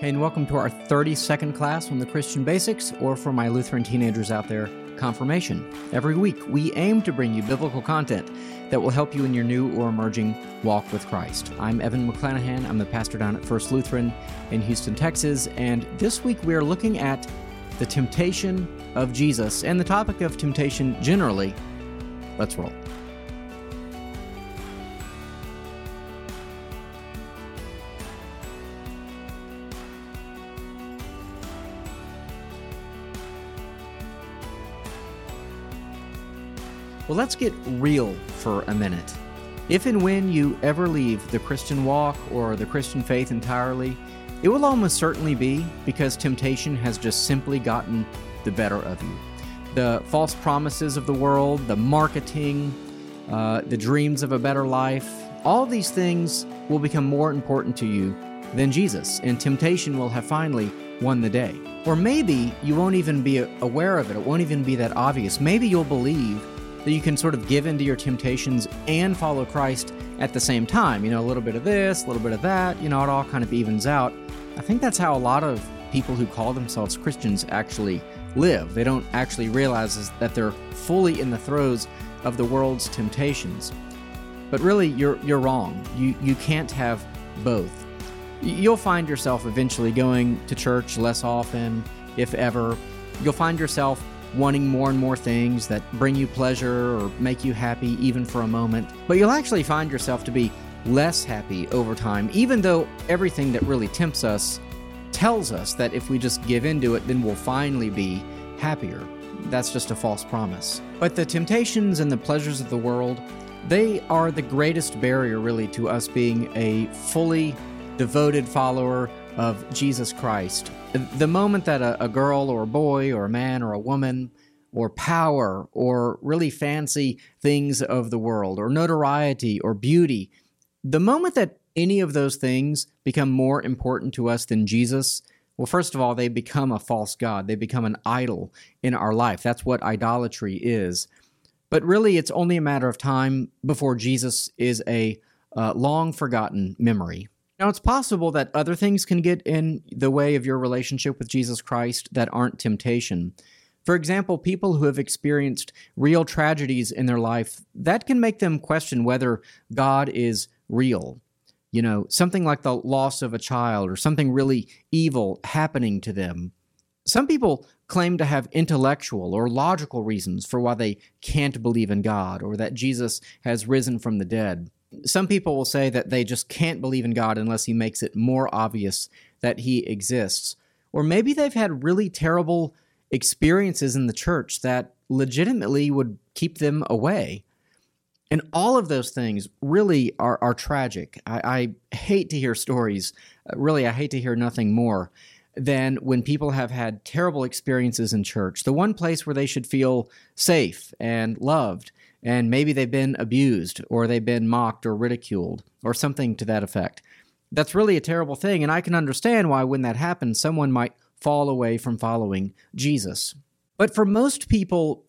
Hey, and welcome to our 30 second class on the Christian basics, or for my Lutheran teenagers out there, confirmation. Every week, we aim to bring you biblical content that will help you in your new or emerging walk with Christ. I'm Evan McClanahan. I'm the pastor down at First Lutheran in Houston, Texas, and this week we are looking at the temptation of Jesus and the topic of temptation generally. Let's roll. Well, let's get real for a minute. If and when you ever leave the Christian walk or the Christian faith entirely, it will almost certainly be because temptation has just simply gotten the better of you. The false promises of the world, the marketing, uh, the dreams of a better life, all these things will become more important to you than Jesus, and temptation will have finally won the day. Or maybe you won't even be aware of it, it won't even be that obvious. Maybe you'll believe that you can sort of give into your temptations and follow Christ at the same time. You know, a little bit of this, a little bit of that, you know, it all kind of evens out. I think that's how a lot of people who call themselves Christians actually live. They don't actually realize that they're fully in the throes of the world's temptations. But really, you're, you're wrong. You, you can't have both. You'll find yourself eventually going to church less often, if ever. You'll find yourself wanting more and more things that bring you pleasure or make you happy even for a moment. But you'll actually find yourself to be less happy over time, even though everything that really tempts us tells us that if we just give into it, then we'll finally be happier. That's just a false promise. But the temptations and the pleasures of the world, they are the greatest barrier, really, to us being a fully devoted follower of Jesus Christ. The moment that a, a, girl or a boy or a man or a woman or power or really fancy things of the world or notoriety or beauty, the moment that any of those things become more important to us than Jesus, well, first of all, they become a false God. They become an idol in our life. That's what idolatry is. But really, it's only a matter of time before Jesus is a uh, long forgotten memory. Now, it's possible that other things can get in the way of your relationship with Jesus Christ that aren't temptation. For example, people who have experienced real tragedies in their life, that can make them question whether God is real. You know, something like the loss of a child or something really evil happening to them. Some people claim to have intellectual or logical reasons for why they can't believe in God or that Jesus has risen from the dead. Some people will say that they just can't believe in God unless He makes it more obvious that He exists. Or maybe they've had really terrible experiences in the church that legitimately would keep them away. And all of those things really are, are tragic. I, I hate to hear stories. Uh, really, I hate to hear nothing more than when people have had terrible experiences in church. The one place where they should feel safe and loved and maybe they've been abused or they've been mocked or ridiculed or something to that effect. That's really a terrible thing, and I can understand why, when that happens, someone might fall away from following Jesus. But for most people,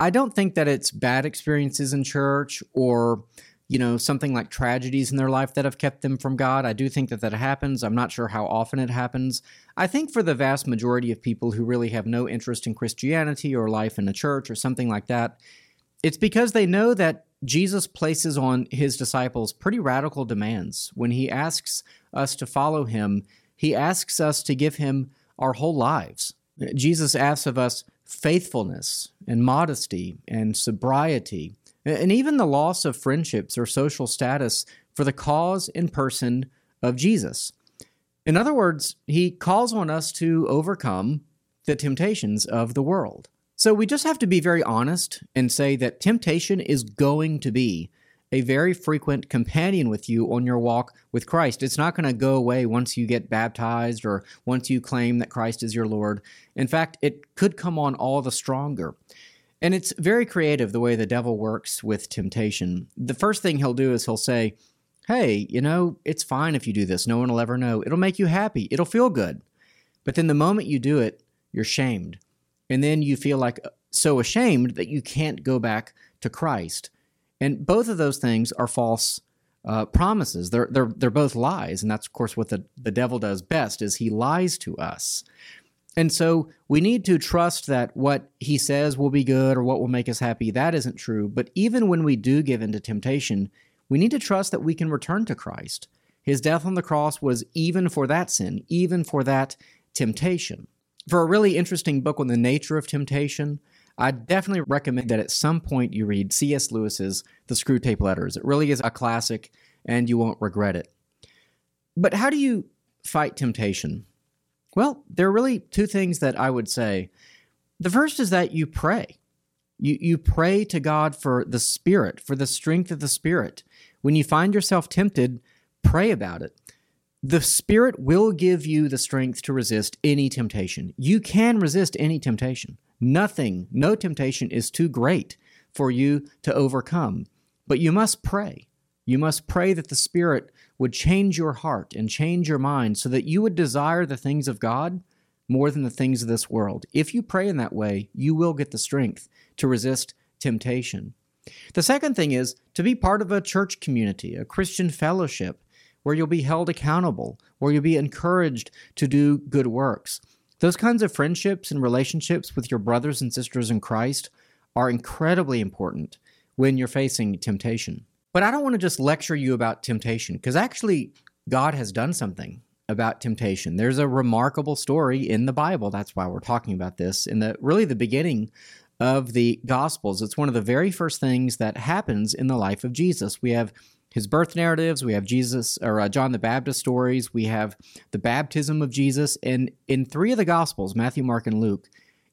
I don't think that it's bad experiences in church or you know something like tragedies in their life that have kept them from God. I do think that that happens. I'm not sure how often it happens. I think for the vast majority of people who really have no interest in Christianity or life in a church or something like that, it's because they know that Jesus places on his disciples pretty radical demands. When he asks us to follow him, he asks us to give him our whole lives. Jesus asks of us faithfulness and modesty and sobriety, and even the loss of friendships or social status for the cause and person of Jesus. In other words, he calls on us to overcome the temptations of the world. So we just have to be very honest and say that temptation is going to be a very frequent companion with you on your walk with Christ. It's not going to go away once you get baptized or once you claim that Christ is your Lord. In fact, it could come on all the stronger. And it's very creative the way the devil works with temptation. The first thing he'll do is he'll say, Hey, you know, it's fine if you do this. No one will ever know. It'll make you happy. It'll feel good. But then the moment you do it, you're shamed and then you feel like uh, so ashamed that you can't go back to Christ. And both of those things are false uh, promises. They're, they're, they're both lies. And that's, of course, what the, the devil does best is he lies to us. And so we need to trust that what he says will be good or what will make us happy, that isn't true. But even when we do give into temptation, we need to trust that we can return to Christ. His death on the cross was even for that sin, even for that temptation. For a really interesting book on the nature of temptation, I definitely recommend that at some point you read C.S. Lewis's The Screwtape Letters. It really is a classic, and you won't regret it. But how do you fight temptation? Well, there are really two things that I would say. The first is that you pray. You, you pray to God for the Spirit, for the strength of the Spirit. When you find yourself tempted, pray about it. The Spirit will give you the strength to resist any temptation. You can resist any temptation. Nothing, no temptation is too great for you to overcome. But you must pray. You must pray that the Spirit would change your heart and change your mind so that you would desire the things of God more than the things of this world. If you pray in that way, you will get the strength to resist temptation. The second thing is to be part of a church community, a Christian fellowship, where you'll be held accountable, where you'll be encouraged to do good works. Those kinds of friendships and relationships with your brothers and sisters in Christ are incredibly important when you're facing temptation. But I don't want to just lecture you about temptation because actually, God has done something about temptation. There's a remarkable story in the Bible. That's why we're talking about this. In the really the beginning of the Gospels, it's one of the very first things that happens in the life of Jesus. We have his birth narratives, we have Jesus or uh, John the Baptist stories, we have the baptism of Jesus, and in three of the Gospels, Matthew, Mark, and Luke,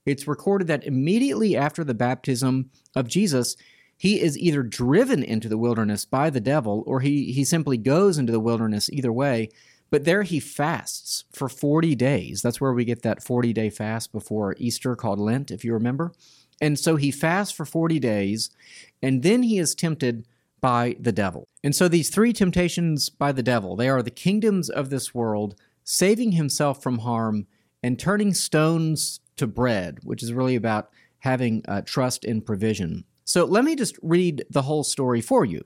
it's recorded that immediately after the baptism of Jesus, he is either driven into the wilderness by the devil or he, he simply goes into the wilderness either way. But there he fasts for 40 days. That's where we get that 40 day fast before Easter called Lent, if you remember. And so he fasts for 40 days, and then he is tempted by the devil. And so these three temptations by the devil, they are the kingdoms of this world, saving himself from harm, and turning stones to bread, which is really about having uh, trust in provision. So let me just read the whole story for you.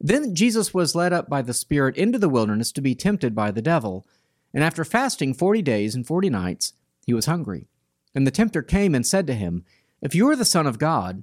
Then Jesus was led up by the Spirit into the wilderness to be tempted by the devil. And after fasting forty days and forty nights, he was hungry. And the tempter came and said to him, If you are the Son of God,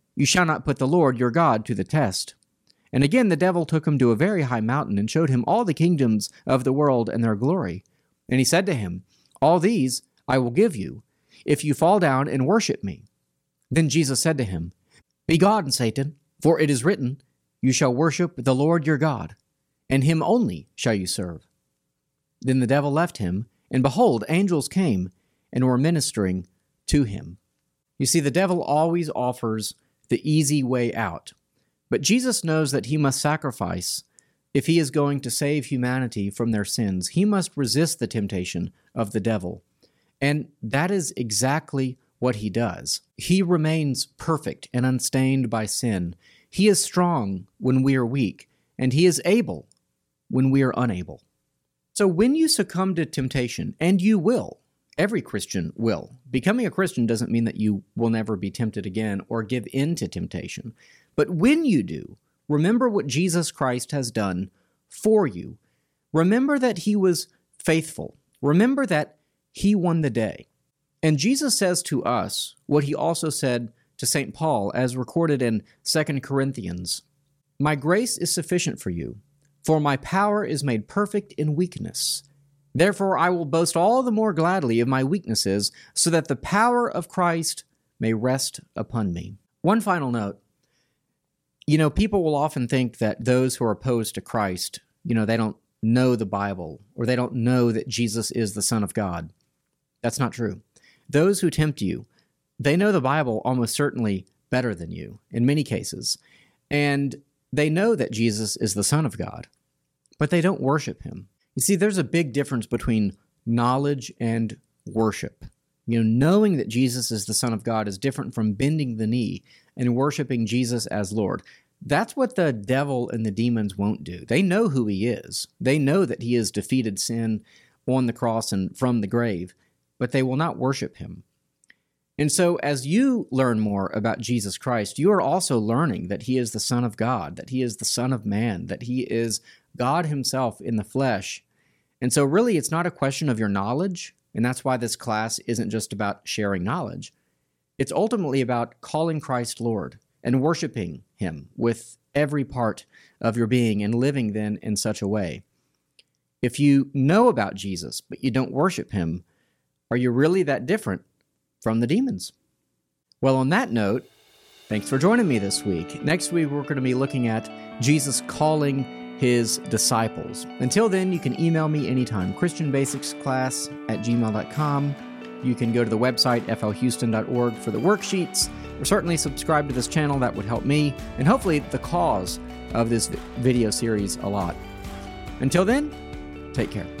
You shall not put the Lord your God to the test. And again the devil took him to a very high mountain, and showed him all the kingdoms of the world and their glory. And he said to him, All these I will give you, if you fall down and worship me. Then Jesus said to him, Begone, Satan, for it is written, You shall worship the Lord your God, and him only shall you serve. Then the devil left him, and behold, angels came and were ministering to him. You see, the devil always offers the easy way out, but Jesus knows that he must sacrifice if he is going to save humanity from their sins. He must resist the temptation of the devil. And that is exactly what he does. He remains perfect and unstained by sin. He is strong when we are weak, and he is able when we are unable. So when you succumb to temptation, and you will, every Christian will, becoming a Christian doesn't mean that you will never be tempted again or give in to temptation. But when you do, remember what Jesus Christ has done for you. Remember that he was faithful. Remember that he won the day. And Jesus says to us what he also said to St. Paul, as recorded in 2 Corinthians My grace is sufficient for you, for my power is made perfect in weakness. Therefore, I will boast all the more gladly of my weaknesses, so that the power of Christ may rest upon me. One final note. You know, people will often think that those who are opposed to Christ, you know, they don't know the Bible or they don't know that Jesus is the Son of God. That's not true. Those who tempt you, they know the Bible almost certainly better than you in many cases, and they know that Jesus is the Son of God. but they don't worship him. You see, there's a big difference between knowledge and worship. You know, knowing that Jesus is the Son of God is different from bending the knee and worshiping Jesus as Lord. That's what the devil and the demons won't do. They know who he is, they know that he has defeated sin on the cross and from the grave, but they will not worship him. And so, as you learn more about Jesus Christ, you are also learning that he is the Son of God, that he is the Son of Man, that he is God himself in the flesh. And so, really, it's not a question of your knowledge. And that's why this class isn't just about sharing knowledge. It's ultimately about calling Christ Lord and worshiping him with every part of your being and living then in such a way. If you know about Jesus, but you don't worship him, are you really that different from the demons? Well, on that note, thanks for joining me this week. Next week, we're going to be looking at Jesus calling his disciples. Until then, you can email me anytime, ChristianBasicsClass at gmail.com. You can go to the website, flhouston.org, for the worksheets, or certainly subscribe to this channel. That would help me, and hopefully the cause of this video series a lot. Until then, take care.